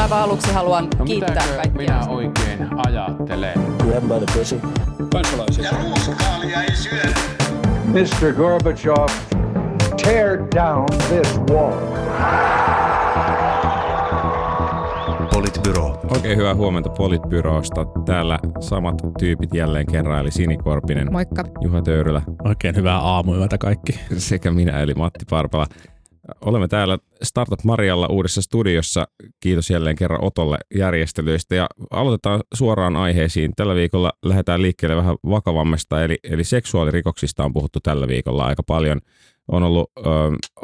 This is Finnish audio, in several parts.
Aivan aluksi haluan No kiittää kaikkia. minä oikein ajattelen? Grab by the pussy. kansalaisia. Ja ruuskaalia ei syödä. Mr. Gorbachev, tear down this wall. Politbyro. Oikein hyvää huomenta Politbyrosta. Täällä samat tyypit jälleen kerran, eli Sini Korpinen, Moikka. Juha Töyrylä Oikein hyvää aamuyötä kaikki. sekä minä eli Matti Parpala. Olemme täällä Startup Marialla uudessa studiossa. Kiitos jälleen kerran Otolle järjestelyistä ja aloitetaan suoraan aiheisiin. Tällä viikolla lähdetään liikkeelle vähän vakavammasta, eli, eli seksuaalirikoksista on puhuttu tällä viikolla aika paljon. On ollut ö,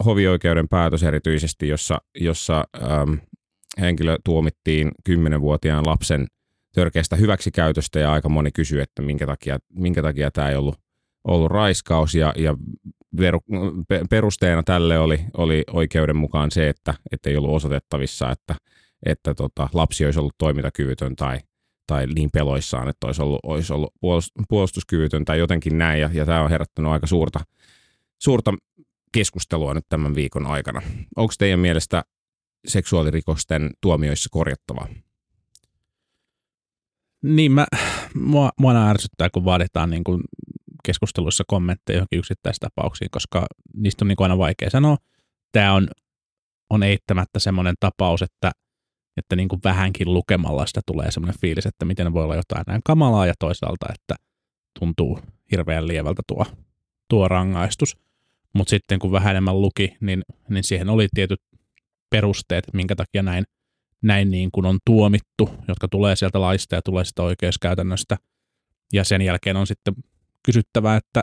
hovioikeuden päätös erityisesti, jossa, jossa ö, henkilö tuomittiin 10-vuotiaan lapsen törkeästä hyväksikäytöstä ja aika moni kysyy, että minkä takia, minkä takia tämä ei ollut, ollut raiskaus ja, ja perusteena tälle oli, oli oikeuden mukaan se, että, että ei ollut osoitettavissa, että, että tota, lapsi olisi ollut toimintakyvytön tai, tai niin peloissaan, että olisi ollut, olisi ollut puolust- puolustuskyvytön tai jotenkin näin, ja, ja tämä on herättänyt aika suurta, suurta keskustelua nyt tämän viikon aikana. Onko teidän mielestä seksuaalirikosten tuomioissa korjattavaa? Niin mä, mua, mua ärsyttää, kun vaaditaan niin kuin keskusteluissa kommentteja johonkin yksittäistapauksiin, koska niistä on niin aina vaikea sanoa. Tämä on, on eittämättä semmoinen tapaus, että, että niin kuin vähänkin lukemalla sitä tulee semmoinen fiilis, että miten voi olla jotain näin kamalaa ja toisaalta, että tuntuu hirveän lievältä tuo, tuo rangaistus. Mutta sitten kun vähän enemmän luki, niin, niin siihen oli tietyt perusteet, minkä takia näin, näin niin kuin on tuomittu, jotka tulee sieltä laista ja tulee sitä oikeuskäytännöstä. Ja sen jälkeen on sitten kysyttävä, että,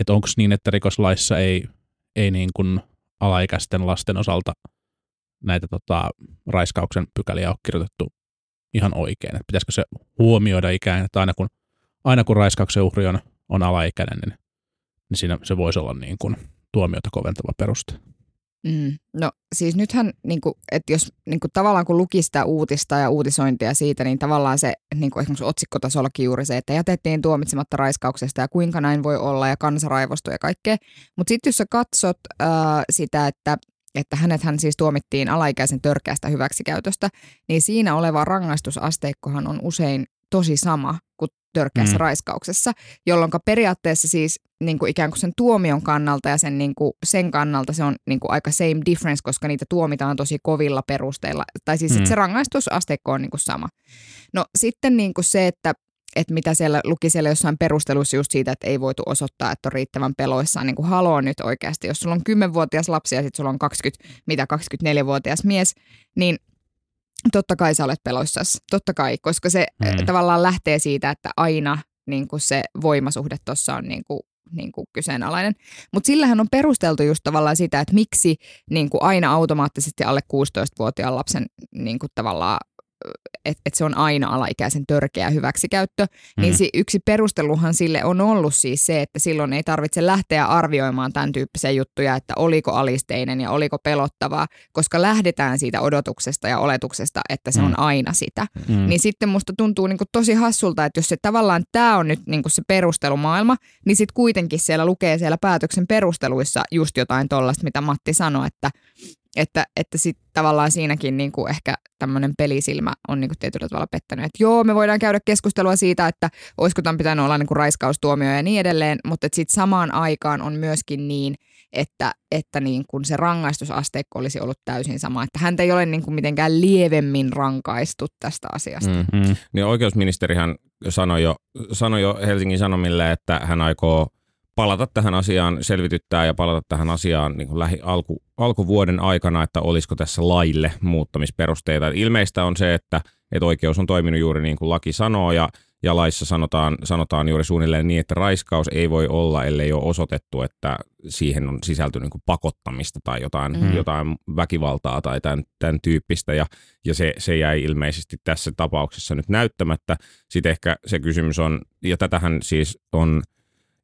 että onko niin, että rikoslaissa ei, ei niin kuin alaikäisten lasten osalta näitä tota, raiskauksen pykäliä ole kirjoitettu ihan oikein. Että pitäisikö se huomioida ikään, että aina kun, aina kun raiskauksen uhri on, on alaikäinen, niin, niin siinä se voisi olla niin kuin tuomiota koventava peruste. Mm. No siis nythän, niin kuin, että jos niin kuin, tavallaan kun luki sitä uutista ja uutisointia siitä, niin tavallaan se niin kuin esimerkiksi otsikkotasollakin juuri se, että jätettiin tuomitsematta raiskauksesta ja kuinka näin voi olla ja kansaraivostui ja kaikkea. Mutta sitten jos sä katsot äh, sitä, että että hänethän siis tuomittiin alaikäisen törkeästä hyväksikäytöstä, niin siinä oleva rangaistusasteikkohan on usein tosi sama kuin törkeässä mm. raiskauksessa, jolloin periaatteessa siis niin kuin ikään kuin sen tuomion kannalta ja sen, niin kuin, sen kannalta se on niin kuin aika same difference, koska niitä tuomitaan tosi kovilla perusteilla. Tai siis mm. se rangaistusasteikko on niin kuin sama. No sitten niin kuin se, että että mitä siellä luki siellä jossain perustelussa just siitä, että ei voitu osoittaa, että on riittävän peloissaan, niin kuin haloo nyt oikeasti. Jos sulla on 10-vuotias lapsi ja sitten sulla on 20, mitä 24-vuotias mies, niin totta kai sä olet peloissasi. Totta kai, koska se mm. tavallaan lähtee siitä, että aina niin kuin se voimasuhde tuossa on niin kuin niin kuin kyseenalainen. Mutta sillähän on perusteltu just tavallaan sitä, että miksi niin kuin aina automaattisesti alle 16-vuotiaan lapsen niin kuin tavallaan että et se on aina alaikäisen törkeä hyväksikäyttö, mm. niin si, yksi perusteluhan sille on ollut siis se, että silloin ei tarvitse lähteä arvioimaan tämän tyyppisiä juttuja, että oliko alisteinen ja oliko pelottavaa, koska lähdetään siitä odotuksesta ja oletuksesta, että se mm. on aina sitä. Mm. Niin sitten musta tuntuu niin kuin tosi hassulta, että jos se tavallaan tämä on nyt niin kuin se perustelumaailma, niin sitten kuitenkin siellä lukee siellä päätöksen perusteluissa just jotain tollasta, mitä Matti sanoi, että että, että sitten tavallaan siinäkin niin kuin ehkä tämmöinen pelisilmä on niin kuin tietyllä tavalla pettänyt. Että joo, me voidaan käydä keskustelua siitä, että olisiko tämän pitänyt olla niin kuin raiskaustuomio ja niin edelleen, mutta sitten samaan aikaan on myöskin niin, että, että niin kuin se rangaistusasteikko olisi ollut täysin sama. Että häntä ei ole niin kuin mitenkään lievemmin rankaistu tästä asiasta. Mm-hmm. Niin oikeusministerihän sanoi jo, sanoi jo Helsingin Sanomille, että hän aikoo palata tähän asiaan, selvityttää ja palata tähän asiaan niin kuin lähi, alku, alkuvuoden aikana, että olisiko tässä laille muuttamisperusteita. Ilmeistä on se, että, että oikeus on toiminut juuri niin kuin laki sanoo ja, ja laissa sanotaan, sanotaan juuri suunnilleen niin, että raiskaus ei voi olla, ellei ole osoitettu, että siihen on sisältynyt niin kuin pakottamista tai jotain, mm. jotain väkivaltaa tai tämän, tämän tyyppistä ja, ja se, se jäi ilmeisesti tässä tapauksessa nyt näyttämättä. Sitten ehkä se kysymys on, ja tätähän siis on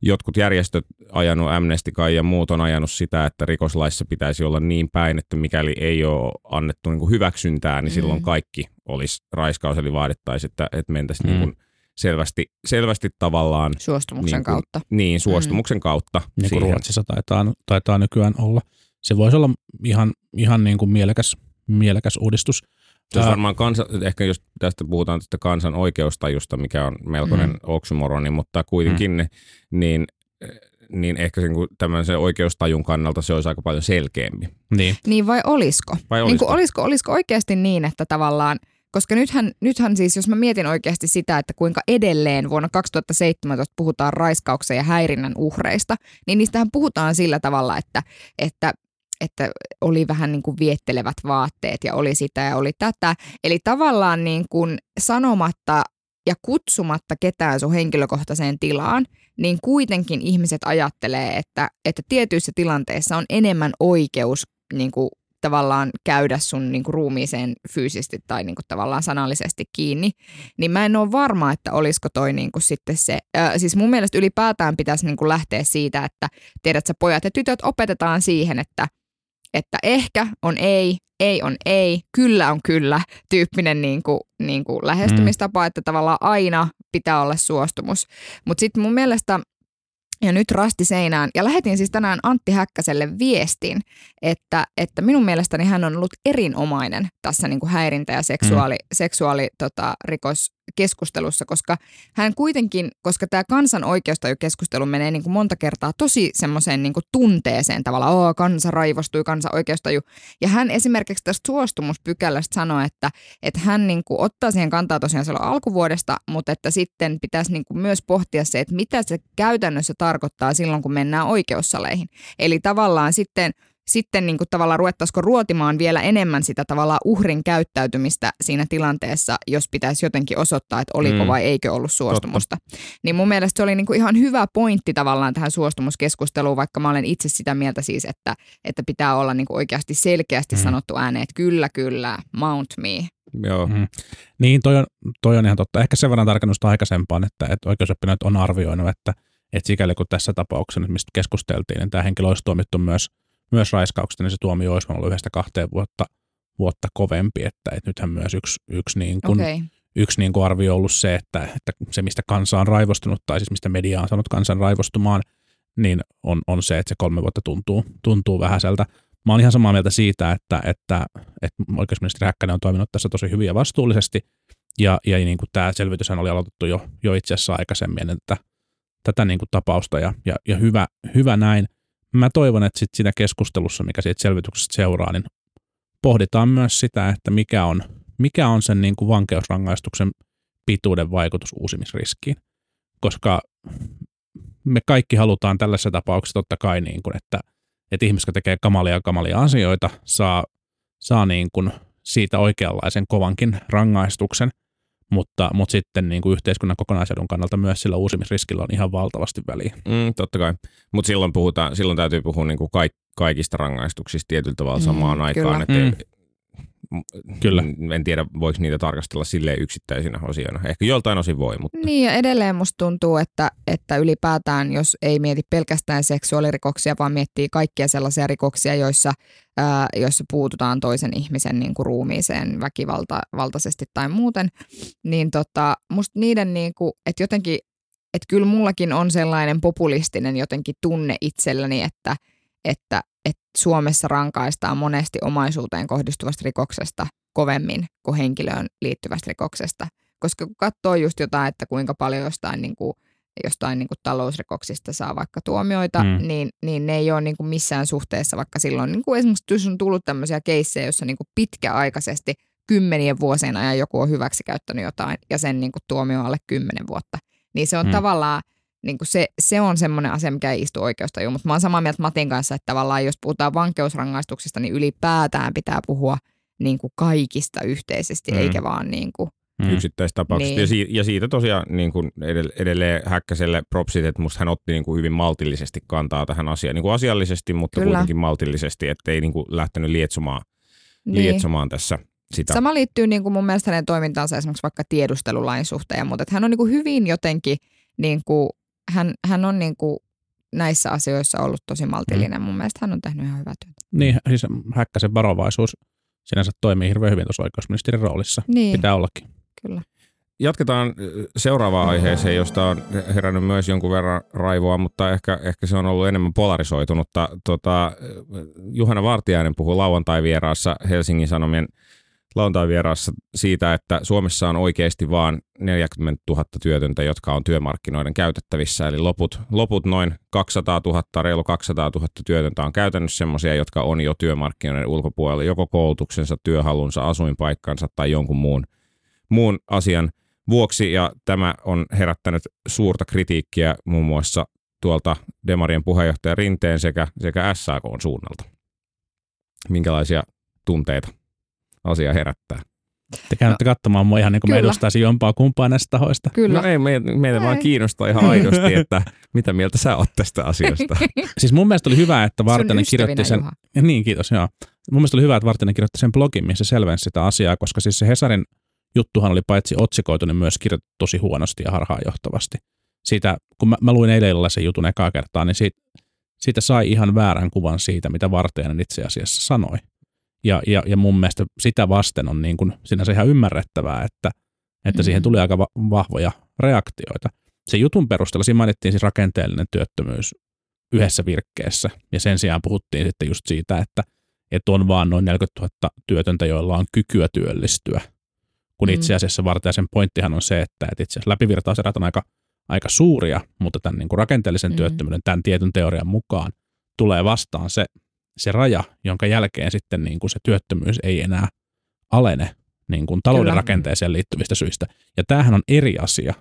jotkut järjestöt ajanut, Amnesty Kai ja muut on ajanut sitä, että rikoslaissa pitäisi olla niin päin, että mikäli ei ole annettu niin kuin hyväksyntää, niin mm. silloin kaikki olisi raiskaus, eli vaadittaisiin, että, että mentäisiin mm. niin kuin selvästi, selvästi tavallaan... Suostumuksen niin kuin, kautta. Niin, suostumuksen mm. kautta. Niin kuin Ruotsissa taitaa, taitaa nykyään olla. Se voisi olla ihan, ihan niin kuin mielekäs, mielekäs uudistus. Se olisi Ää. varmaan kansa, ehkä jos tästä puhutaan tästä kansan oikeustajusta, mikä on melkoinen Mm. oksymoroni, mutta kuitenkin, mm. niin, niin ehkä sen, kun tämän sen oikeustajun kannalta se olisi aika paljon selkeämpi. Niin. Niin vai olisiko? Vai Niin olisiko? kuin, olisiko, olisiko oikeasti niin, että tavallaan, koska nythän, nythän siis, jos mä mietin oikeasti sitä, että kuinka edelleen vuonna 2017 puhutaan raiskauksen ja häirinnän uhreista, niin niistähän puhutaan sillä tavalla, että, että että oli vähän niin kuin viettelevät vaatteet ja oli sitä ja oli tätä. Eli tavallaan niin kuin sanomatta ja kutsumatta ketään sun henkilökohtaiseen tilaan, niin kuitenkin ihmiset ajattelee, että, että tietyissä tilanteissa on enemmän oikeus niin kuin tavallaan käydä sun niin kuin ruumiiseen fyysisesti tai niin kuin tavallaan sanallisesti kiinni, niin mä en ole varma, että olisiko toi niin kuin sitten se, äh, siis mun mielestä ylipäätään pitäisi niin kuin lähteä siitä, että tiedät sä pojat ja tytöt opetetaan siihen, että, että ehkä on ei, ei on ei, kyllä on kyllä tyyppinen niin kuin, niin kuin lähestymistapa, mm. että tavallaan aina pitää olla suostumus. Mutta sitten mun mielestä ja nyt rasti seinään. Ja lähetin siis tänään Antti Häkkäselle viestin, että, että minun mielestäni hän on ollut erinomainen tässä niin kuin häirintä- ja seksuaali, mm. seksuaali tota, rikoskeskustelussa, koska hän kuitenkin, koska tämä kansan oikeustajukeskustelu menee niin kuin monta kertaa tosi semmoiseen niin kuin tunteeseen tavallaan, oo, kansa raivostui, kansa oikeustaju. Ja hän esimerkiksi tästä suostumuspykälästä sanoi, että, että hän niin kuin ottaa siihen kantaa tosiaan silloin alkuvuodesta, mutta että sitten pitäisi niin kuin myös pohtia se, että mitä se käytännössä tarkoittaa silloin, kun mennään oikeussaleihin. Eli tavallaan sitten sitten niin kuin tavallaan ruvettaisiko ruotimaan vielä enemmän sitä tavallaan uhrin käyttäytymistä siinä tilanteessa, jos pitäisi jotenkin osoittaa, että oliko Mm. vai eikö ollut suostumusta. Niin mun mielestä se oli niin kuin ihan hyvä pointti tavallaan tähän suostumuskeskusteluun, vaikka mä olen itse sitä mieltä siis, että, että pitää olla niin kuin oikeasti selkeästi Mm. sanottu ääneen, että kyllä, kyllä, mount me. Joo. Mm. Niin, toi on, toi on ihan totta. Ehkä sen verran tarkennusta aikaisempaan, että, että oikeusoppineet on arvioinut, että, että sikäli kun tässä tapauksessa, mistä keskusteltiin, niin tämä henkilö olisi tuomittu myös, myös raiskauksesta, niin se tuomio olisi ollut yhdestä kahteen vuotta, vuotta kovempi. Että, että nythän myös yksi, yksi, niin kuin. Okay. yksi niin kuin arvio on ollut se, että, että se mistä kansa on raivostunut, tai siis mistä media on saanut kansan raivostumaan, niin on, on se, että se kolme vuotta tuntuu, tuntuu vähäiseltä. Mä oon ihan samaa mieltä siitä, että, että, että oikeusministeri Häkkänen on toiminut tässä tosi hyvin ja vastuullisesti, ja, ja niin kuin tämä selvityshän oli aloitettu jo, jo itse asiassa aikaisemmin, että tätä niin kuin tapausta, ja, ja, ja hyvä, hyvä näin. Mä toivon, että sit siinä keskustelussa, mikä siitä selvityksestä seuraa, niin pohditaan myös sitä, että mikä on, mikä on sen niin kuin vankeusrangaistuksen pituuden vaikutus uusimisriskiin. Koska me kaikki halutaan tällaisessa tapauksessa totta kai, niin kuin, että, että ihmiset, jotka tekee kamalia kamalia asioita, saa, saa niin kuin siitä oikeanlaisen kovankin rangaistuksen, mutta, mutta sitten niin kuin yhteiskunnan kokonaisedun kannalta myös sillä uusimisriskillä on ihan valtavasti väliä. Mm, totta kai. Mutta silloin, puhutaan, silloin täytyy puhua niinku kaik, kaikista rangaistuksista tietyllä tavalla Mm, samaan kyllä. aikaan. Että Mm. Kyllä. En tiedä, voiko niitä tarkastella silleen yksittäisinä osioina. Ehkä joltain osin voi, mutta Niin ja edelleen musta tuntuu, että, että ylipäätään jos ei mieti pelkästään seksuaalirikoksia, vaan miettii kaikkia sellaisia rikoksia, joissa, ää, joissa puututaan toisen ihmisen niin kuin ruumiiseen väkivaltaisesti tai muuten, niin tota, musta niiden niin kuin, että jotenkin, että kyllä mullakin on sellainen populistinen jotenkin tunne itselläni, että, että, että Suomessa rankaistaan monesti omaisuuteen kohdistuvasta rikoksesta kovemmin kuin henkilöön liittyvästä rikoksesta. Koska kun katsoo just jotain, että kuinka paljon jostain, niin kuin, jostain niin kuin talousrikoksista saa vaikka tuomioita, Mm. niin, niin ne ei ole niin kuin missään suhteessa, vaikka silloin niin kuin esimerkiksi jos on tullut tämmöisiä keissejä, joissa niin kuin pitkäaikaisesti kymmenien vuosien ajan joku on hyväksi käyttänyt jotain ja sen niin kuin tuomio alle kymmenen vuotta. Niin se on mm. tavallaan, niin kuin se, se on semmoinen asia, mikä ei istu oikeustajuun. Mutta mä oon samaa mieltä Matin kanssa, että tavallaan jos puhutaan vankeusrangaistuksista, niin ylipäätään pitää puhua niin kuin kaikista yhteisesti, Mm. eikä vaan niin kuin, Mm. yksittäistapauksista. Niin. Ja, si- ja siitä tosiaan niin kuin edell- edelleen Häkkäselle propsit, että musta hän otti niin kuin hyvin maltillisesti kantaa tähän asiaan. Niin kuin asiallisesti, mutta Kyllä. kuitenkin maltillisesti, ettei niin kuin lähtenyt lietsomaan, niin. lietsomaan tässä sitä. Sama liittyy niin kuin mun mielestä hänen toimintaansa esimerkiksi vaikka tiedustelulain suhteen, mutta että hän on niin kuin hyvin jotenkin, niin kuin, hän, hän on niin kuin näissä asioissa ollut tosi maltillinen. Mm. Mun mielestä hän on tehnyt ihan hyvää työtä. Niin, siis Häkkäsen varovaisuus sinänsä toimii hirveän hyvin tuossa oikeusministerin roolissa. Niin, Pitää ollakin. kyllä. Jatketaan äh, seuraavaan aiheeseen, josta on herännyt myös jonkun verran raivoa, mutta ehkä, ehkä se on ollut enemmän polarisoitunutta. Tota, Juhana Vartiainen puhui lauantai-vieraassa Helsingin Sanomien lauantai vieraassa siitä, että Suomessa on oikeasti vain 40 000 työtöntä, jotka on työmarkkinoiden käytettävissä. Eli loput, loput noin 200 000, reilu 200 000 työtöntä on käytännössä sellaisia, jotka on jo työmarkkinoiden ulkopuolella, joko koulutuksensa, työhalunsa, asuinpaikkansa tai jonkun muun, muun asian vuoksi. Ja tämä on herättänyt suurta kritiikkiä muun muassa tuolta Demarien puheenjohtaja Rinteen sekä, sekä SAK suunnalta. Minkälaisia tunteita asia herättää? Te käytte katsomaan mua ihan niin kuin mä edustaisin jompaa kumpaa näistä tahoista. Kyllä. No ei, meitä, meitä vaan Ei. kiinnostaa ihan aidosti, että mitä mieltä sä oot tästä asiasta. Siis mun mielestä oli hyvä, että Sun Vartijainen kirjoitti sen, Juha. niin kiitos, joo. Mun mielestä oli hyvä, että Vartijainen kirjoitti sen blogin, missä selvensi sitä asiaa, koska siis se Hesarin juttuhan oli paitsi otsikoitu, niin myös kirjoitettu tosi huonosti ja harhaanjohtavasti. Siitä, kun mä, mä luin eilen illalla sen jutun ekaa kertaa, niin siitä, siitä sai ihan väärän kuvan siitä, mitä Vartijainen itse asiassa sanoi. Ja, ja, ja mun mielestä sitä vasten on niin kuin sinänsä ihan ymmärrettävää, että, että Mm. siihen tuli aika va- vahvoja reaktioita. Se jutun perusteella siinä mainittiin siis rakenteellinen työttömyys yhdessä virkkeessä, ja sen sijaan puhuttiin sitten just siitä, että, että on vaan noin 40 000 työtöntä, joilla on kykyä työllistyä. Kun Mm. itse asiassa Vartijaisen pointtihan on se, että, että itse asiassa läpivirtauserät on aika, aika suuria, mutta tämän niin kuin rakenteellisen Mm. työttömyyden, tämän tietyn teorian mukaan, tulee vastaan se, se raja, jonka jälkeen sitten niin kuin se työttömyys ei enää alene niin kuin talouden Kyllä. rakenteeseen liittyvistä syistä. Ja tämähän on eri asia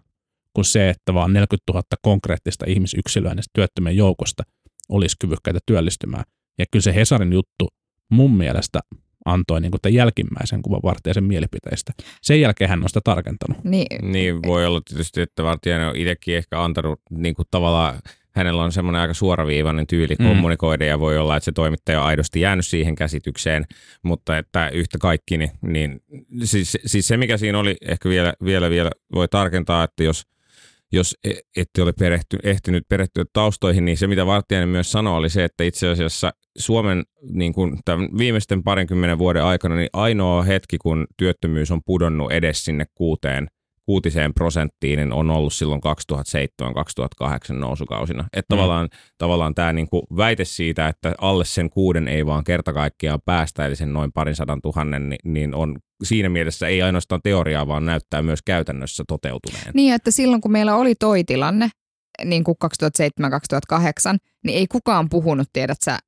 kuin se, että vaan 40 000 konkreettista ihmisyksilöä näistä työttömien joukosta olisi kyvykkäitä työllistymään. Ja kyllä se Hesarin juttu mun mielestä antoi niin kuin tämän jälkimmäisen kuvan Vartijaisen mielipiteistä. Sen jälkeen hän on sitä tarkentanut. Niin, Niin voi olla tietysti, että Vartijainen on itsekin ehkä antanut niin kuin tavallaan hänellä on semmoinen aika suoraviivainen tyyli Mm. kommunikoida ja voi olla, että se toimittaja on aidosti jäänyt siihen käsitykseen, mutta että yhtä kaikki, niin, niin siis, siis se mikä siinä oli ehkä vielä, vielä, vielä voi tarkentaa, että jos jos e- ette ole perehty, ehtinyt perehtyä taustoihin, niin se mitä Vartijainen myös sanoi oli se, että itse asiassa Suomen niin kuin tämän viimeisten parinkymmenen vuoden aikana niin ainoa hetki, kun työttömyys on pudonnut edes sinne kuuteen, kuutiseen prosenttiin, niin on ollut silloin 2007-2008 nousukausina. Että Mm. tavallaan, tavallaan tämä niin kuin väite siitä, että alle sen kuuden ei vaan kerta kaikkiaan päästä, eli sen noin parin sadan tuhannen, niin, niin on siinä mielessä ei ainoastaan teoriaa, vaan näyttää myös käytännössä toteutuneen. Niin, että silloin kun meillä oli toi tilanne, niin kuin 2007-2008, niin ei kukaan puhunut, tiedät sä,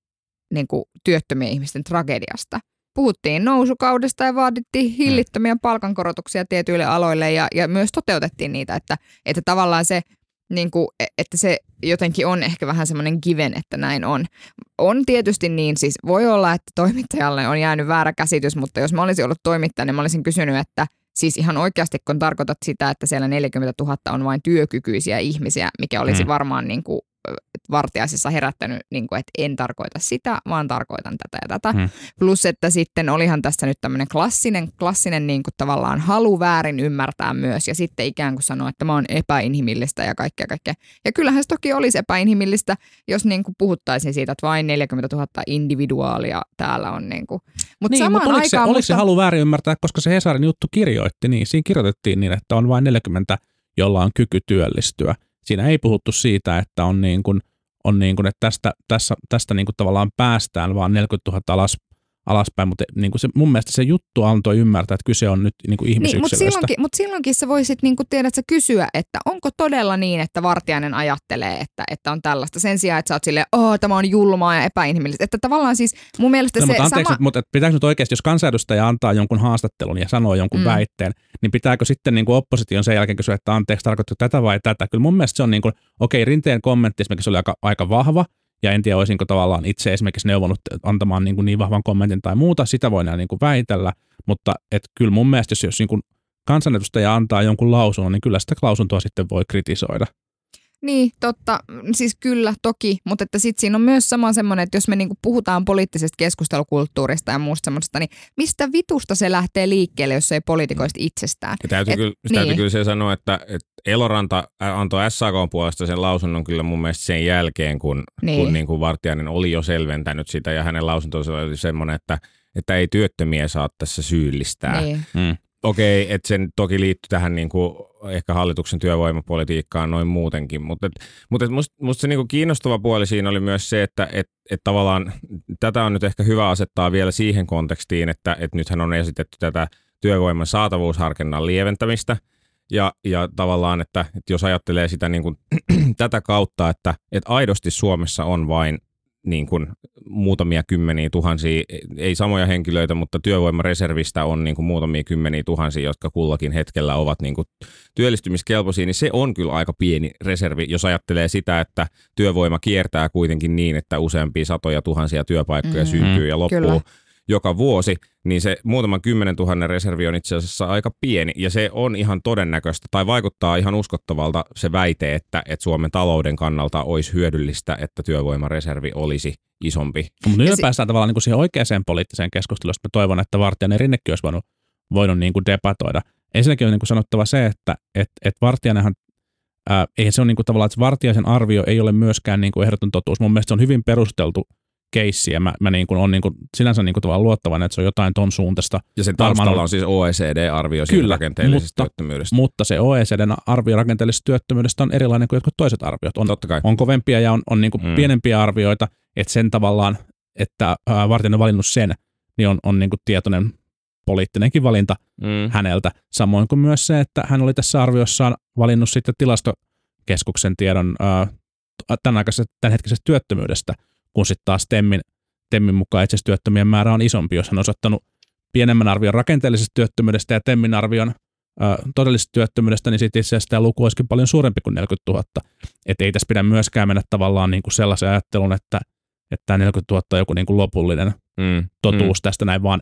niin kuin työttömien ihmisten tragediasta. Puhuttiin nousukaudesta ja vaadittiin hillittömiä palkankorotuksia tietyille aloille ja, ja myös toteutettiin niitä, että, että tavallaan se, niin kuin, että se jotenkin on ehkä vähän semmoinen given, että näin on. On tietysti niin, siis voi olla, että toimittajalle on jäänyt väärä käsitys, mutta jos mä olisin ollut toimittaja, niin mä olisin kysynyt, että siis ihan oikeasti kun tarkoitat sitä, että siellä 40 000 on vain työkykyisiä ihmisiä, mikä olisi Mm. varmaan niin kuin vartiaisessa herättänyt, niin kuin, että en tarkoita sitä, vaan tarkoitan tätä ja tätä. Mm. Plus, että sitten olihan tässä nyt tämmöinen klassinen, klassinen niin kuin tavallaan halu väärin ymmärtää myös ja sitten ikään kuin sanoa, että tämä on epäinhimillistä ja kaikkea kaikkea. Ja kyllähän se toki olisi epäinhimillistä, jos niin kuin puhuttaisiin siitä, että vain 40 000 individuaalia täällä on. Niin kuin. Mutta niin, samaan mutta oliko, se, aikaan... oliko musta- se halu väärin ymmärtää, koska se Hesarin juttu kirjoitti niin, siinä kirjoitettiin niin, että on vain 40, jolla on kyky työllistyä. Siinä ei puhuttu siitä, että on niin kuin, on niin kuin, että tästä, tässä, tästä niin kuin tavallaan päästään vaan 40 000 alas, alaspäin, mutta niin kuin se, mun mielestä se juttu antoi ymmärtää, että kyse on nyt niin kuin Niin, mutta silloinkin, mut silloinkin sä voisit niinku, tiedät, sä kysyä, että onko todella niin, että Vartiainen ajattelee, että, että on tällaista sen sijaan, että sä oot silleen, oh, tämä on julmaa ja epäinhimillistä. Että tavallaan siis mun mielestä No, se mutta anteeksi, sama... mutta pitääkö nyt oikeasti, jos kansanedustaja antaa jonkun haastattelun ja sanoo jonkun Mm. väitteen, niin pitääkö sitten niin kuin opposition sen jälkeen kysyä, että anteeksi, tarkoittaa tätä vai tätä? Kyllä mun mielestä se on niin kuin, okei, Rinteen kommentti esimerkiksi oli aika, aika vahva, ja en tiedä, olisinko tavallaan itse esimerkiksi neuvonut antamaan niin, kuin niin vahvan kommentin tai muuta, sitä voi enää niin kuin väitellä, mutta et kyllä mun mielestä, jos, jos niin kuin kansanedustaja antaa jonkun lausunnon, niin kyllä sitä lausuntoa sitten voi kritisoida. Niin, totta. Siis kyllä, toki. Mutta että sitten siinä on myös sama semmoinen, että jos me niinku puhutaan poliittisesta keskustelukulttuurista ja muusta semmoista, niin mistä vitusta se lähtee liikkeelle, jos ei poliitikoista itsestään? Ja täytyy, Et- kyllä, täytyy niin. kyllä se sanoa, että, että Eloranta antoi SAK puolesta sen lausunnon kyllä mun mielestä sen jälkeen, kun, Niin. kun niin kuin Vartijainen oli jo selventänyt sitä ja hänen lausuntonsa oli semmoinen, että, että ei työttömiä saa tässä syyllistää. Niin. Mm. Okei, että sen toki liittyy tähän niin kuin ehkä hallituksen työvoimapolitiikkaan noin muutenkin, mutta, et, mutta et musta, musta se niin kuin kiinnostava puoli siinä oli myös se, että et, et tavallaan tätä on nyt ehkä hyvä asettaa vielä siihen kontekstiin, että et nythän on esitetty tätä työvoiman saatavuusharkinnan lieventämistä, ja, ja tavallaan, että, että jos ajattelee sitä niin kuin, tätä kautta, että, että aidosti Suomessa on vain niin kuin muutamia kymmeniä tuhansia, ei samoja henkilöitä, mutta työvoimareservistä on niin kuin muutamia kymmeniä tuhansia, jotka kullakin hetkellä ovat niin kuin työllistymiskelpoisia, niin se on kyllä aika pieni reservi, jos ajattelee sitä, että työvoima kiertää kuitenkin niin, että useampia satoja tuhansia työpaikkoja mm, syntyy ja loppuu. Kyllä joka vuosi, niin se muutaman kymmenen tuhannen reservi on itse asiassa aika pieni. Ja se on ihan todennäköistä, tai vaikuttaa ihan uskottavalta se väite, että, että Suomen talouden kannalta olisi hyödyllistä, että työvoimareservi olisi isompi. Mutta nyt päästään tavallaan niin kuin siihen oikeaan poliittiseen keskusteluun, mä toivon, että Vartijainen Rinnekin olisi voinut, voinut niin kuin debatoida. Ensinnäkin on niin kuin sanottava se, että et, et Vartijanenhan Ää, eihän se on niin kuin tavallaan, että Vartijaisen arvio ei ole myöskään niin kuin ehdoton totuus. Mun mielestä se on hyvin perusteltu keissiä. Mä, mä niin kuin on niin kuin sinänsä niin kuin tavallaan luottavainen, että se on jotain ton suuntaista. Ja sen taustalla on siis OECD-arvio Kyllä, rakenteellisesta mutta, työttömyydestä. Mutta se OECDn arvio rakenteellisesta työttömyydestä on erilainen kuin jotkut toiset arviot. On, Totta kai. on kovempia ja on, on niin kuin mm. pienempiä arvioita, että sen tavallaan, että Vartijainen on valinnut sen, niin on, on niin kuin tietoinen poliittinenkin valinta mm. häneltä. Samoin kuin myös se, että hän oli tässä arviossaan valinnut sitten tilastokeskuksen tiedon tämän, tämän hetkisestä työttömyydestä – kun sitten taas Temmin, Temmin mukaan itse työttömien määrä on isompi, jos hän on osoittanut pienemmän arvion rakenteellisesta työttömyydestä ja Temmin arvion ö, todellisesta työttömyydestä, niin sitten itse asiassa tämä luku olisikin paljon suurempi kuin 40 000. Että ei tässä pidä myöskään mennä tavallaan niin kuin sellaisen ajattelun, että, että tämä 40 000 on joku niin kuin lopullinen mm, totuus mm. tästä näin, vaan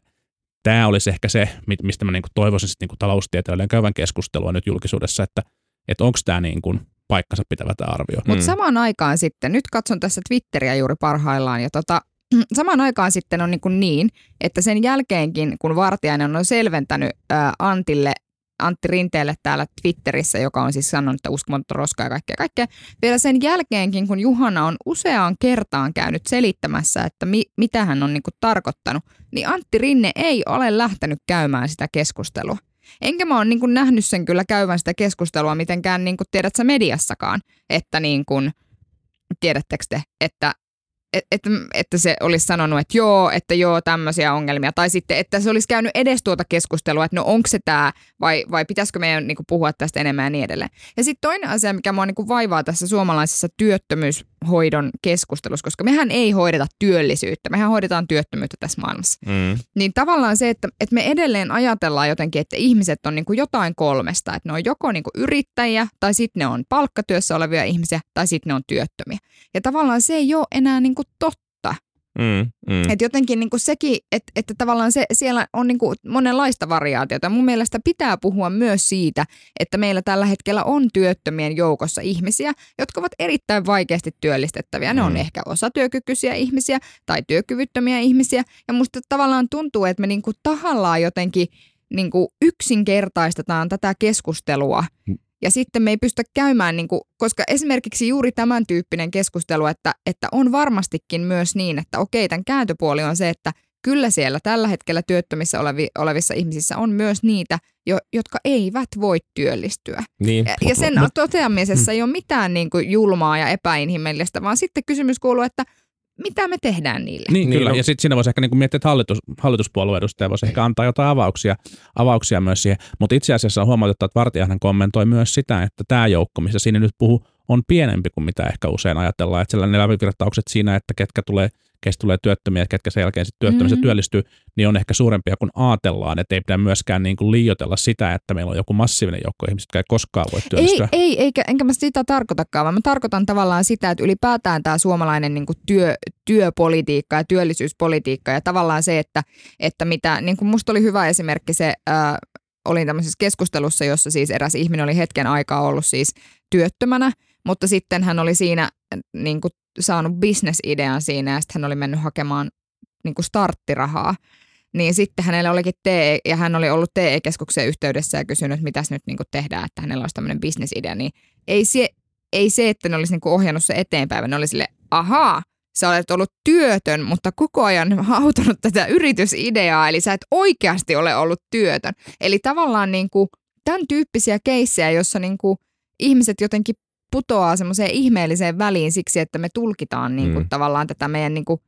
tämä olisi ehkä se, mistä mä niin kuin toivoisin niin taloustieteilijöiden käyvän keskustelua nyt julkisuudessa, että, että onko tämä niin kuin paikkansa pitävä tämä arvio. Mutta mm. samaan aikaan sitten, nyt katson tässä Twitteriä juuri parhaillaan, ja tota, samaan aikaan sitten on niin, kuin niin, että sen jälkeenkin, kun Vartiainen on selventänyt ää, Antille Antti Rinteelle täällä Twitterissä, joka on siis sanonut, että uskomatonta roskaa ja kaikkea, kaikkea. Vielä sen jälkeenkin, kun Juhana on useaan kertaan käynyt selittämässä, että mi, mitä hän on niin kuin tarkoittanut, niin Antti Rinne ei ole lähtenyt käymään sitä keskustelua. Enkä mä oon niin kuin nähnyt sen kyllä käyvän sitä keskustelua mitenkään, niin kuin tiedät sä mediassakaan, että niin kuin, tiedättekö te, että että, että se olisi sanonut, että joo, että joo, tämmöisiä ongelmia. Tai sitten, että se olisi käynyt edes tuota keskustelua, että no onko se tämä vai, vai pitäisikö meidän niin kuin, puhua tästä enemmän ja niin edelleen. Ja sitten toinen asia, mikä mua niin kuin, vaivaa tässä suomalaisessa työttömyyshoidon keskustelussa, koska mehän ei hoideta työllisyyttä, mehän hoidetaan työttömyyttä tässä maailmassa. Mm. Niin tavallaan se, että, että me edelleen ajatellaan jotenkin, että ihmiset on niin kuin jotain kolmesta, että ne on joko niin kuin yrittäjiä, tai sitten ne on palkkatyössä olevia ihmisiä, tai sitten ne on työttömiä. Ja tavallaan se ei ole enää niin kuin totta. Mm, mm. Et jotenkin niin kuin sekin, että, että tavallaan se, siellä on niin kuin monenlaista variaatiota. Mun mielestä pitää puhua myös siitä, että meillä tällä hetkellä on työttömien joukossa ihmisiä, jotka ovat erittäin vaikeasti työllistettäviä. Ne mm. on ehkä osatyökykyisiä ihmisiä tai työkyvyttömiä ihmisiä. Ja musta tavallaan tuntuu, että me niin kuin tahallaan jotenkin niin kuin yksinkertaistetaan tätä keskustelua. Ja sitten me ei pystytä käymään, niin kuin, koska esimerkiksi juuri tämän tyyppinen keskustelu, että, että on varmastikin myös niin, että okei, tämän kääntöpuoli on se, että kyllä siellä tällä hetkellä työttömissä olevi, olevissa ihmisissä on myös niitä, jo, jotka eivät voi työllistyä. Niin. Ja, ja sen toteamisessa ei ole mitään niin kuin julmaa ja epäinhimillistä, vaan sitten kysymys kuuluu, että – mitä me tehdään niille. Niin, niin kyllä, no. ja sitten siinä voisi ehkä niin miettiä, että hallitus, hallituspuolueen edustaja voisi ehkä antaa jotain avauksia, avauksia myös siihen. Mutta itse asiassa on huomautettu, että Vartijahan kommentoi myös sitä, että tämä joukko, missä siinä nyt puhuu, on pienempi kuin mitä ehkä usein ajatellaan. Että sellainen läpivirtaukset siinä, että ketkä tulee – kestä tulee työttömiä, ketkä sen jälkeen sitten työttömissä mm-hmm. työllistyy, niin on ehkä suurempia kuin ajatellaan, että ei pidä myöskään niin kuin liioitella sitä, että meillä on joku massiivinen joukko ihmisiä, jotka ei koskaan voi työllistyä. Ei, ei eikä, enkä mä sitä tarkoitakaan, vaan mä tarkoitan tavallaan sitä, että ylipäätään tämä suomalainen niin kuin työ, työpolitiikka ja työllisyyspolitiikka ja tavallaan se, että, että mitä, niin kuin musta oli hyvä esimerkki se, ää, olin tämmöisessä keskustelussa, jossa siis eräs ihminen oli hetken aikaa ollut siis työttömänä, mutta sitten hän oli siinä niin kuin saanut bisnesidean siinä ja sitten hän oli mennyt hakemaan niin kuin starttirahaa. Niin sitten hänellä olikin TE, ja hän oli ollut TE-keskuksen yhteydessä ja kysynyt, että mitäs nyt niin kuin tehdään, että hänellä olisi tämmöinen bisnesidea. Niin ei se, ei se että ne olisi niin kuin ohjannut se eteenpäin, ne oli sille, ahaa, sä olet ollut työtön, mutta koko ajan hautunut tätä yritysideaa, eli sä et oikeasti ole ollut työtön. Eli tavallaan niin kuin tämän tyyppisiä keissejä, jossa niin kuin ihmiset jotenkin putoaa semmoiseen ihmeelliseen väliin siksi, että me tulkitaan niin kuin Mm. tavallaan tätä meidän niin kuin,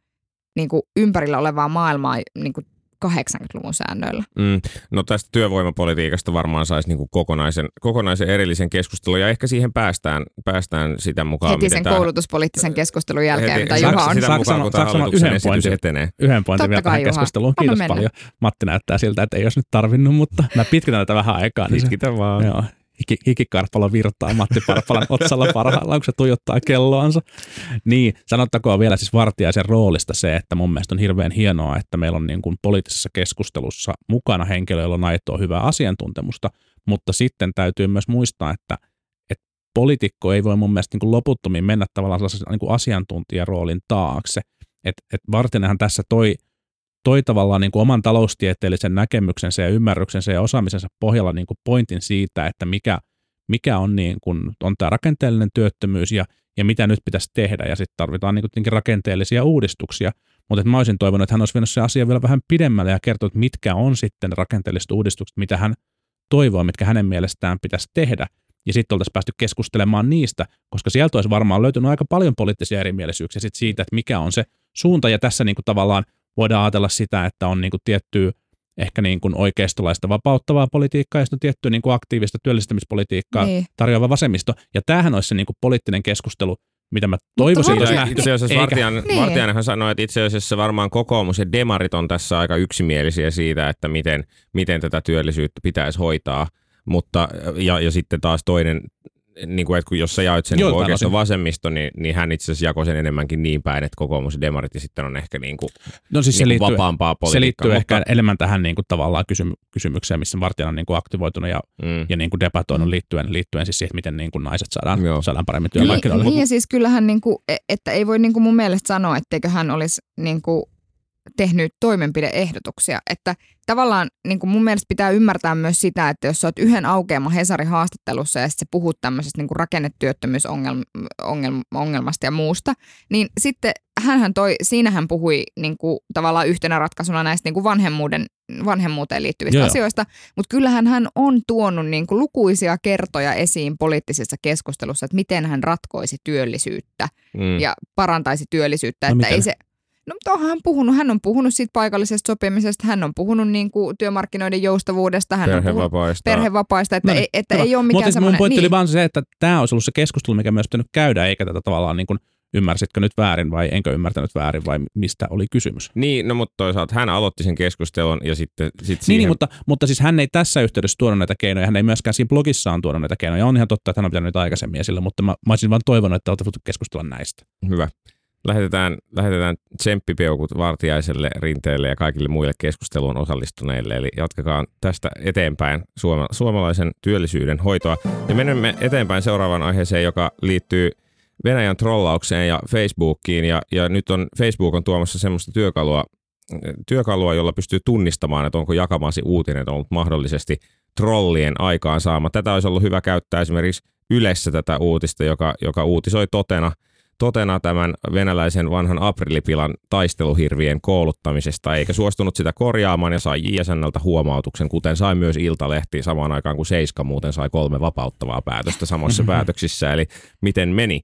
niin kuin ympärillä olevaa maailmaa niin kuin 80-luvun säännöillä. Mm. No tästä työvoimapolitiikasta varmaan saisi niinku kokonaisen, kokonaisen erillisen keskustelun ja ehkä siihen päästään, päästään sitä mukaan, Heti sen tää- koulutuspoliittisen keskustelun jälkeen, heti- mitä Juha on. Sitä Saanko mukaan, kun tämä hallituksen yhden pointin? etenee. Yhden pointin Totta vielä kai, tähän Juha. keskusteluun. Kiitos mennä. paljon. Matti näyttää siltä, että ei olisi nyt tarvinnut, mutta mä pitkitän tätä vähän aikaa. Niin se, Pitkitä vaan. joo, hiki, hikikarpalo virtaa Matti Parpalan otsalla parhaillaan, kun se tuijottaa kelloansa. Niin, sanottakoon vielä siis vartijaisen roolista se, että mun mielestä on hirveän hienoa, että meillä on niin kuin poliittisessa keskustelussa mukana henkilö, jolla on aitoa hyvää asiantuntemusta, mutta sitten täytyy myös muistaa, että, poliitikko ei voi mun mielestä niin kuin loputtomiin mennä tavallaan niin kuin asiantuntijaroolin taakse. Et, et Vartinenhan tässä toi, toi tavallaan niin kuin oman taloustieteellisen näkemyksensä ja ymmärryksensä ja osaamisensa pohjalla niin kuin pointin siitä, että mikä, mikä on, niin kuin, on tämä rakenteellinen työttömyys ja, ja mitä nyt pitäisi tehdä. Ja sitten tarvitaan niin kuin rakenteellisia uudistuksia. Mutta mä olisin toivonut, että hän olisi vienyt se asia vielä vähän pidemmälle ja kertonut, mitkä on sitten rakenteelliset uudistukset, mitä hän toivoo, mitkä hänen mielestään pitäisi tehdä. Ja sitten oltaisiin päästy keskustelemaan niistä, koska sieltä olisi varmaan löytynyt aika paljon poliittisia erimielisyyksiä sit siitä, että mikä on se suunta. Ja tässä niin kuin tavallaan voidaan ajatella sitä, että on niin kuin tiettyä ehkä niin kuin oikeistolaista vapauttavaa politiikkaa ja sitten on tiettyä niin kuin aktiivista työllistämispolitiikkaa Niin. tarjoava vasemmisto. Ja tämähän olisi se niin kuin poliittinen keskustelu, mitä mä toivoisin, nähty. itse asiassa Vartijan, Niin. Vartijanenhan sanoi, että itse asiassa varmaan kokoomus ja demarit on tässä aika yksimielisiä siitä, että miten, miten tätä työllisyyttä pitäisi hoitaa. Mutta, ja, ja sitten taas toinen, niin kuin, että kun jos sä jaoit sen niin oikeastaan osin. vasemmisto, niin, niin hän itse asiassa jakoi sen enemmänkin niin päin, että kokoomus ja demarit ja sitten on ehkä niin kuin, No siis se niin kuin liittyy, vapaampaa se politiikkaa. liittyy ehkä mutta, enemmän tähän niin kuin tavallaan kysymy- kysymykseen, missä Martina on niin kuin aktivoitunut ja, mm, ja niin kuin debatoinut liittyen, liittyen siis siihen, miten niin kuin naiset saadaan, Joo. saadaan paremmin Niin, työmarkkinoille. niin ja siis kyllähän, niin kuin, että ei voi niin kuin mun mielestä sanoa, etteikö hän olisi niin kuin, tehnyt toimenpideehdotuksia. Että tavallaan niin kuin mun mielestä pitää ymmärtää myös sitä, että jos sä oot yhden aukeama Hesarin haastattelussa ja sitten sä puhut tämmöisestä niin rakennetyöttömyysongelmasta ja muusta, niin sitten hänhän toi, siinä hän puhui niin kuin, tavallaan yhtenä ratkaisuna näistä niin kuin vanhemmuuden, vanhemmuuteen liittyvistä joo. asioista, mutta kyllähän hän on tuonut niin kuin lukuisia kertoja esiin poliittisessa keskustelussa, että miten hän ratkoisi työllisyyttä mm. ja parantaisi työllisyyttä. No että miten? ei se, no mutta onhan hän puhunut, hän on puhunut siitä paikallisesta sopimisesta, hän on puhunut niin kuin työmarkkinoiden joustavuudesta, hän on puhunut perhevapaista. perhevapaista, että, No niin, ei, että hyvä. ei ole Mutta mikään mun semmoinen... pointti niin. oli vaan se, että tämä olisi ollut se keskustelu, mikä myös pitänyt käydä, eikä tätä tavallaan niin kuin, ymmärsitkö nyt väärin vai enkö ymmärtänyt väärin vai mistä oli kysymys. Niin, no mutta toisaalta hän aloitti sen keskustelun ja sitten sit Niin, siihen... niin mutta, mutta siis hän ei tässä yhteydessä tuonut näitä keinoja, hän ei myöskään siinä blogissaan tuonut näitä keinoja. On ihan totta, että hän on pitänyt niitä aikaisemmin esillä, mutta mä, mä olisin vaan toivonut, että olette voitu keskustella näistä. Hyvä. Lähetetään, lähetetään tsemppipeukut Vartiaiselle, Rinteelle ja kaikille muille keskusteluun osallistuneille. Eli jatkakaa tästä eteenpäin suoma, suomalaisen työllisyyden hoitoa. Ja menemme eteenpäin seuraavaan aiheeseen, joka liittyy Venäjän trollaukseen ja Facebookiin. Ja, ja nyt on Facebook on tuomassa semmoista työkalua, työkalua, jolla pystyy tunnistamaan, että onko jakamasi uutinen ollut mahdollisesti trollien aikaan saama. Tätä olisi ollut hyvä käyttää esimerkiksi Ylessä tätä uutista, joka, joka uutisoi totena, totena tämän venäläisen vanhan aprilipilan taisteluhirvien kouluttamisesta, eikä suostunut sitä korjaamaan ja sai JSNltä huomautuksen, kuten sai myös Iltalehti samaan aikaan kuin Seiska muuten sai kolme vapauttavaa päätöstä samoissa päätöksissä, eli miten meni.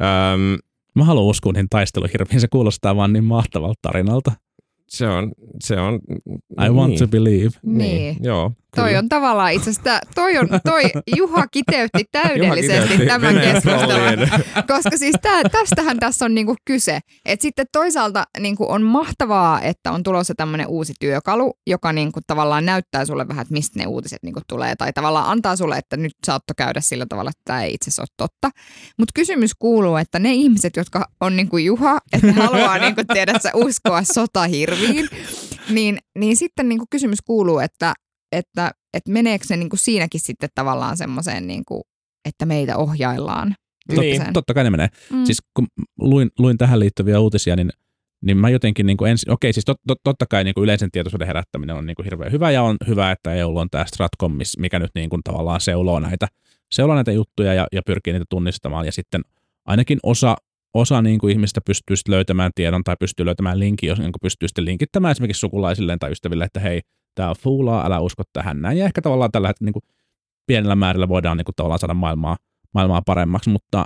Öm, Mä haluan uskoa niihin taisteluhirviin, se kuulostaa vaan niin mahtavalta tarinalta. se on, se on... I want niin, to believe. Niin. Joo. Toi kyllä. on tavallaan itse asiassa, toi, on, toi Juha kiteytti täydellisesti kiteytti tämän keskustelun. Koska siis tää, tästähän tässä on niinku kyse. Et sitten toisaalta niinku on mahtavaa, että on tulossa tämmöinen uusi työkalu, joka niinku tavallaan näyttää sulle vähän, että mistä ne uutiset niinku tulee. Tai tavallaan antaa sulle, että nyt saatto käydä sillä tavalla, että tämä ei itse asiassa ole totta. Mutta kysymys kuuluu, että ne ihmiset, jotka on niinku Juha, että ne haluaa niinku tiedä, uskoa sotahirviin, niin, niin sitten niinku kysymys kuuluu, että, että, että meneekö se niinku siinäkin sitten tavallaan semmoiseen, niinku, että meitä ohjaillaan. Niin. Totta kai ne menee. Mm. Siis kun luin, luin tähän liittyviä uutisia, niin, niin mä jotenkin niin kuin ensin, okei siis tot, tot, totta kai niin kuin yleisen tietoisuuden herättäminen on niin kuin hirveän hyvä ja on hyvä, että EU on tämä Stratcom, mikä nyt niin kuin tavallaan seuloo näitä, seuloo näitä juttuja ja, ja pyrkii niitä tunnistamaan ja sitten ainakin osa osa niin kuin ihmistä pystyy löytämään tiedon tai pystyy löytämään linkin, jos niin kuin pystyy sitten linkittämään esimerkiksi sukulaisilleen tai ystäville, että hei, tämä on fuulaa, älä usko tähän näin. Ja ehkä tavallaan tällä hetkellä niin kuin pienellä määrällä voidaan niin kuin tavallaan saada maailmaa, maailmaa paremmaksi, mutta,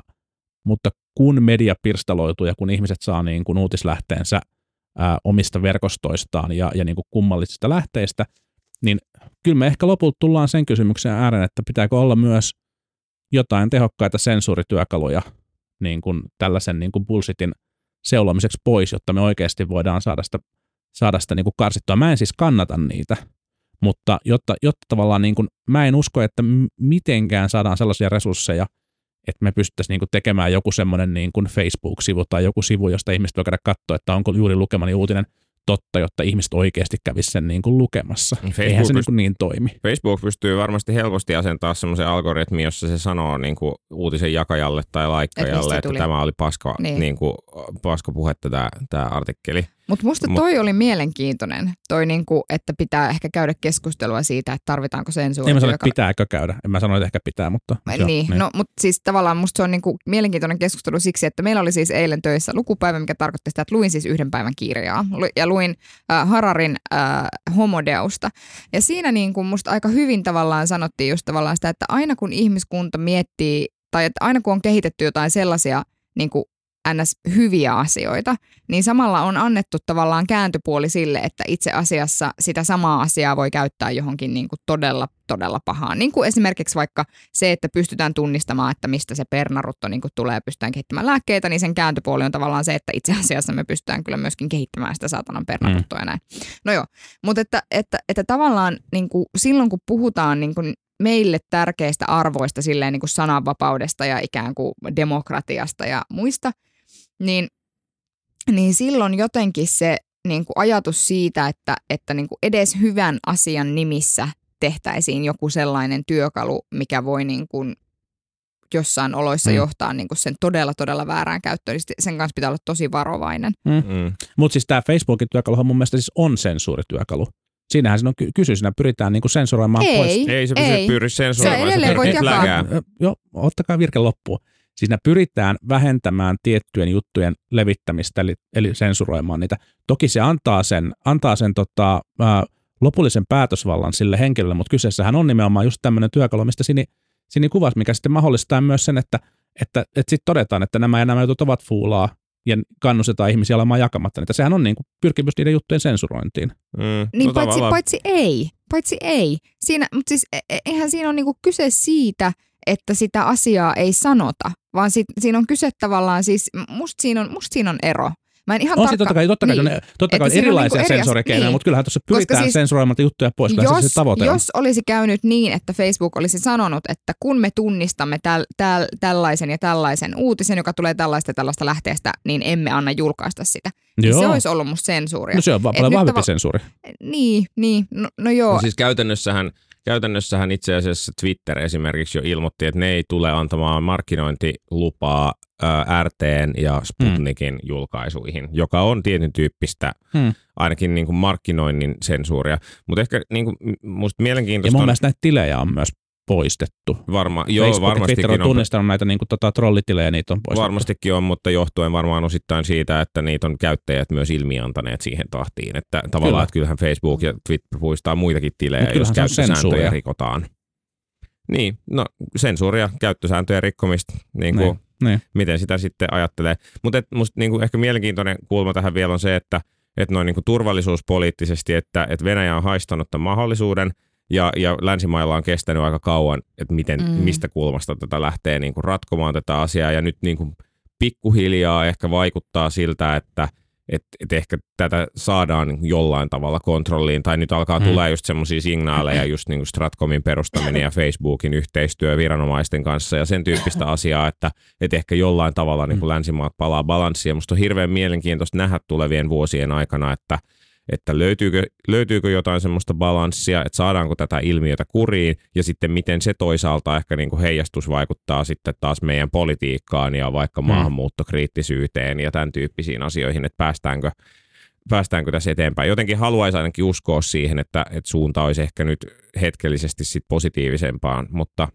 mutta kun media pirstaloituu ja kun ihmiset saa niin kuin uutislähteensä ää, omista verkostoistaan ja, ja niin kuin kummallisista lähteistä, niin kyllä me ehkä lopulta tullaan sen kysymyksen ääreen, että pitääkö olla myös jotain tehokkaita sensuurityökaluja niin kuin tällaisen niin kuin bullshitin seulomiseksi pois, jotta me oikeasti voidaan saada sitä, saada sitä niin kuin karsittua. Mä en siis kannata niitä, mutta jotta, jotta tavallaan niin kuin, mä en usko, että mitenkään saadaan sellaisia resursseja, että me pystyttäisiin niin kuin tekemään joku semmoinen niin kuin Facebook-sivu tai joku sivu, josta ihmiset voi käydä katsoa, että onko juuri lukemani uutinen totta, jotta ihmiset oikeasti kävisi sen niin kuin lukemassa. Facebook Eihän se pyst- niin, kuin niin toimi. Facebook pystyy varmasti helposti asentaa semmoisen algoritmin, jossa se sanoo niin kuin uutisen jakajalle tai laikkajalle, että, että tämä oli paska, niin. Niin kuin, paska puhetta tämä, tämä artikkeli. Mutta musta toi Mut, oli mielenkiintoinen, toi niinku, että pitää ehkä käydä keskustelua siitä, että tarvitaanko sensuuria. En mä sano, että pitääkö käydä. En mä sano, että ehkä pitää, mutta... Niin, jo, niin. no mutta siis tavallaan musta se on niinku mielenkiintoinen keskustelu siksi, että meillä oli siis eilen töissä lukupäivä, mikä tarkoitti sitä, että luin siis yhden päivän kirjaa. Ja luin äh, Hararin äh, homodeusta. Ja siinä niinku musta aika hyvin tavallaan sanottiin just tavallaan sitä, että aina kun ihmiskunta miettii, tai että aina kun on kehitetty jotain sellaisia niin kuin ns. hyviä asioita, niin samalla on annettu tavallaan kääntöpuoli sille, että itse asiassa sitä samaa asiaa voi käyttää johonkin niin kuin todella, todella pahaan. Niin kuin esimerkiksi vaikka se, että pystytään tunnistamaan, että mistä se pernarutto niin kuin tulee ja pystytään kehittämään lääkkeitä, niin sen kääntöpuoli on tavallaan se, että itse asiassa me pystytään kyllä myöskin kehittämään sitä saatanan pernaruttoa mm. ja näin. No joo, mutta että, että, että tavallaan niin kuin silloin kun puhutaan niin kuin meille tärkeistä arvoista, silleen niin kuin sananvapaudesta ja ikään kuin demokratiasta ja muista – niin, niin silloin jotenkin se niin kuin ajatus siitä, että, että niin kuin edes hyvän asian nimissä tehtäisiin joku sellainen työkalu, mikä voi niin kuin jossain oloissa mm. johtaa niin kuin sen todella, todella väärään käyttöön, niin sen kanssa pitää olla tosi varovainen. Mm. Mm. Mutta siis tämä Facebookin työkalu mun mielestä siis on sensuurityökalu. Siinähän siinä on ky- kysy, siinä pyritään niinku sensuroimaan ei, pois. Ei, se ei. pyri sensuroimaan. Se edelleen voit jakaa. Joo, ottakaa virke loppuun. Siinä pyritään vähentämään tiettyjen juttujen levittämistä, eli, eli sensuroimaan niitä. Toki se antaa sen, antaa sen tota, ää, lopullisen päätösvallan sille henkilölle, mutta kyseessähän on nimenomaan just tämmöinen työkalu, mistä Sini, Sini kuvasi, mikä sitten mahdollistaa myös sen, että, että, että sitten todetaan, että nämä ja nämä jutut ovat fuulaa, ja kannustetaan ihmisiä olemaan jakamatta niitä. Sehän on niin kuin pyrkimys niiden juttujen sensurointiin. Mm, niin no paitsi, paitsi ei, paitsi ei. Siinä, mutta siis e, e, eihän siinä ole niin kuin kyse siitä, että sitä asiaa ei sanota, vaan sit, siinä on kyse tavallaan siis, musta siinä on, musta siinä on ero. Mä en ihan on tarkka... totta kai, totta kai, niin. totta kai on erilaisia niinku sensorikeinoja, niin. mutta kyllähän tuossa pyritään siis, sensuroimaan juttuja pois, jos, se, se tavoite on. Jos olisi käynyt niin, että Facebook olisi sanonut, että kun me tunnistamme täl, täl, tällaisen ja tällaisen uutisen, joka tulee tällaista ja tällaista lähteestä, niin emme anna julkaista sitä. Niin se olisi ollut musta sensuuria. No se on paljon vahvempi tava... sensuuri. Niin, niin, no, no joo. No siis käytännössähän Käytännössähän itse asiassa Twitter esimerkiksi jo ilmoitti, että ne ei tule antamaan markkinointilupaa RTn ja Sputnikin hmm. julkaisuihin, joka on tietyn tyyppistä hmm. ainakin niin kuin markkinoinnin sensuuria. Mutta ehkä niin kuin, musta mielenkiintoista Ja mun mielestä näitä tilejä on myös poistettu. Varma, joo, Facebook varmastikin Twitter on tunnistanut näitä niin kuin, tota, trollitilejä, niitä on poistettu. Varmastikin on, mutta johtuen varmaan osittain siitä, että niitä on käyttäjät myös ilmiantaneet siihen tahtiin. Että tavallaan, Kyllä. että kyllähän Facebook ja Twitter puistaa muitakin tilejä, jos käyttösääntöjä rikotaan. Niin, no sensuuria, käyttösääntöjen rikkomista, niin kuin, niin, niin. miten sitä sitten ajattelee. Mutta musta niin kuin ehkä mielenkiintoinen kulma tähän vielä on se, että että noin niin kuin turvallisuuspoliittisesti, että, että Venäjä on haistanut tämän mahdollisuuden – ja, ja länsimailla on kestänyt aika kauan, että miten, mm. mistä kulmasta tätä lähtee niin kuin ratkomaan tätä asiaa. Ja nyt niin kuin pikkuhiljaa ehkä vaikuttaa siltä, että et, et ehkä tätä saadaan jollain tavalla kontrolliin. Tai nyt alkaa mm. tulla just semmoisia signaaleja, just niin kuin Stratcomin perustaminen ja Facebookin yhteistyö viranomaisten kanssa ja sen tyyppistä asiaa, että et ehkä jollain tavalla niin kuin mm. länsimaat palaa balanssiin. Musta on hirveän mielenkiintoista nähdä tulevien vuosien aikana, että – että löytyykö, löytyykö jotain semmoista balanssia, että saadaanko tätä ilmiötä kuriin ja sitten miten se toisaalta ehkä niin kuin heijastus vaikuttaa sitten taas meidän politiikkaan ja vaikka hmm. maahanmuuttokriittisyyteen ja tämän tyyppisiin asioihin, että päästäänkö, päästäänkö tässä eteenpäin. Jotenkin haluaisin ainakin uskoa siihen, että, että suunta olisi ehkä nyt hetkellisesti sit positiivisempaan, mutta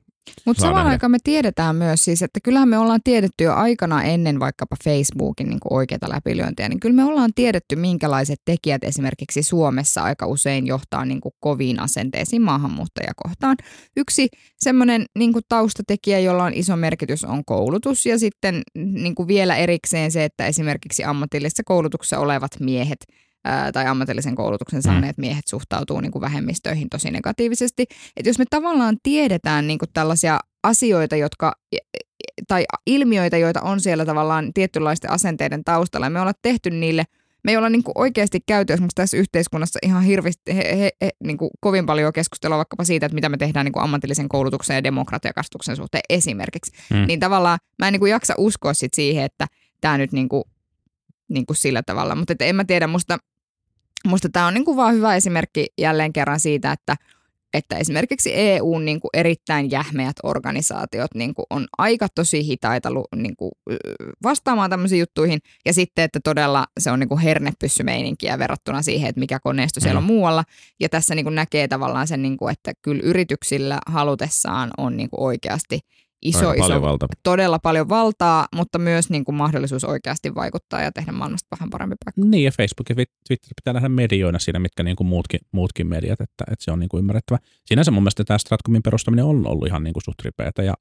Mutta samaan nähdä. aikaan me tiedetään myös siis, että kyllähän me ollaan tiedetty jo aikana ennen vaikkapa Facebookin niin kuin oikeita läpilyöntiä, niin kyllä me ollaan tiedetty, minkälaiset tekijät esimerkiksi Suomessa aika usein johtaa niin kuin koviin asenteisiin maahanmuuttajakohtaan. Yksi semmoinen niin kuin taustatekijä, jolla on iso merkitys, on koulutus ja sitten niin kuin vielä erikseen se, että esimerkiksi ammatillisessa koulutuksessa olevat miehet ää, tai ammatillisen koulutuksen saaneet miehet suhtautuu niin kuin vähemmistöihin tosi negatiivisesti. Et jos me tavallaan tiedetään niin kuin tällaisia asioita, jotka tai ilmiöitä, joita on siellä tavallaan tietynlaisten asenteiden taustalla, ja me ollaan tehty niille me ei olla niin oikeasti käyty esimerkiksi tässä yhteiskunnassa ihan hirveästi, he, he, he, niin kovin paljon keskustelua vaikkapa siitä, että mitä me tehdään niin ammatillisen koulutuksen ja demokratiakastuksen suhteen esimerkiksi. Mm. Mm. Niin tavallaan mä en niin jaksa uskoa sit siihen, että tämä nyt niin kuin, niin kuin sillä tavalla. Mutta että en mä tiedä, musta, musta tämä on niin kuin vaan hyvä esimerkki jälleen kerran siitä, että että esimerkiksi EUn niin kuin erittäin jähmeät organisaatiot niin kuin on aika tosi hitaita lu- niin kuin, vastaamaan tämmöisiin juttuihin. Ja sitten, että todella se on niin kuin hernepyssymeininkiä verrattuna siihen, että mikä koneisto siellä on Mm. muualla. Ja tässä niin kuin näkee tavallaan sen, niin kuin, että kyllä yrityksillä halutessaan on niin kuin oikeasti iso, Aika paljon iso, valta. todella paljon valtaa, mutta myös niin kuin mahdollisuus oikeasti vaikuttaa ja tehdä maailmasta vähän parempi paikka. Niin, ja Facebook ja Twitter pitää nähdä medioina siinä, mitkä niin kuin muutkin, muutkin mediat, että, että se on niin kuin ymmärrettävä. Sinänsä mun mielestä tämä Stratcomin perustaminen on ollut ihan niin kuin suht ripeätä ja,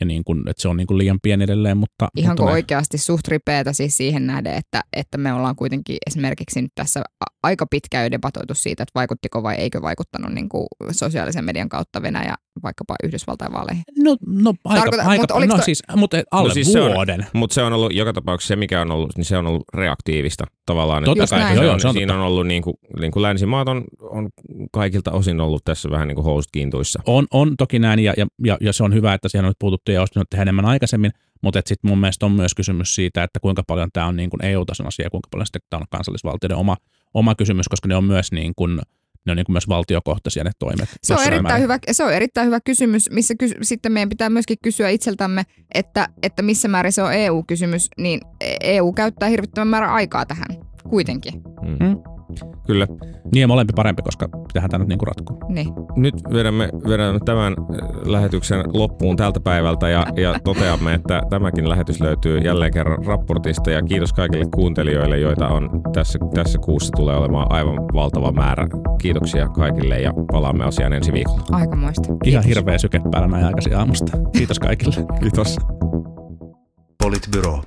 ja niin kuin, että se on niin kuin liian pieni edelleen, mutta... Ihan mutta kuin me- oikeasti suht ripeätä siis siihen nähden, että, että me ollaan kuitenkin esimerkiksi nyt tässä aika pitkään jo debatoitu siitä, että vaikuttiko vai eikö vaikuttanut niin kuin sosiaalisen median kautta Venäjä vaikkapa Yhdysvaltain vaaleihin. No, no aika, Tarkoitan, aika mutta oliko no toi- siis, mutta alle No siis se on- vuoden. Mutta se on ollut joka tapauksessa se, mikä on ollut, niin se on ollut reaktiivista tavallaan. Totta että kai, se joo, on, joo, se on siinä totta. on ollut niin kuin, niin kuin länsimaat on, on kaikilta osin ollut tässä vähän niin kuin housut kiintuissa. On, on toki näin, ja, ja, ja, ja, se on hyvä, että siihen on nyt puututtu ja olisi tehdä enemmän aikaisemmin, mutta sitten mun mielestä on myös kysymys siitä, että kuinka paljon tämä on niin kuin EU-tason asia ja kuinka paljon sitten tämä on kansallisvaltioiden oma, oma kysymys, koska ne on myös niin kuin, ne on niin kuin myös valtiokohtaisia ne toimet. Se on, erittäin määrin. hyvä, se on erittäin hyvä kysymys, missä kysy, sitten meidän pitää myöskin kysyä itseltämme, että, että missä määrin se on EU-kysymys, niin EU käyttää hirvittävän määrän aikaa tähän kuitenkin. Mm. Kyllä. Niin ja molempi parempi, koska pitäähän tämä nyt niin kuin ratkoa. Niin. Nyt vedämme, vedämme tämän äh, lähetyksen loppuun tältä päivältä ja, ja toteamme, että tämäkin lähetys löytyy jälleen kerran raportista ja kiitos kaikille kuuntelijoille, joita on tässä, tässä kuussa tulee olemaan aivan valtava määrä. Kiitoksia kaikille ja palaamme asiaan ensi viikolla. Aikamoista. Ihan Kiitos. hirveä syke päällä näin aikaisin aamusta. Kiitos kaikille. Kiitos. Politbyro.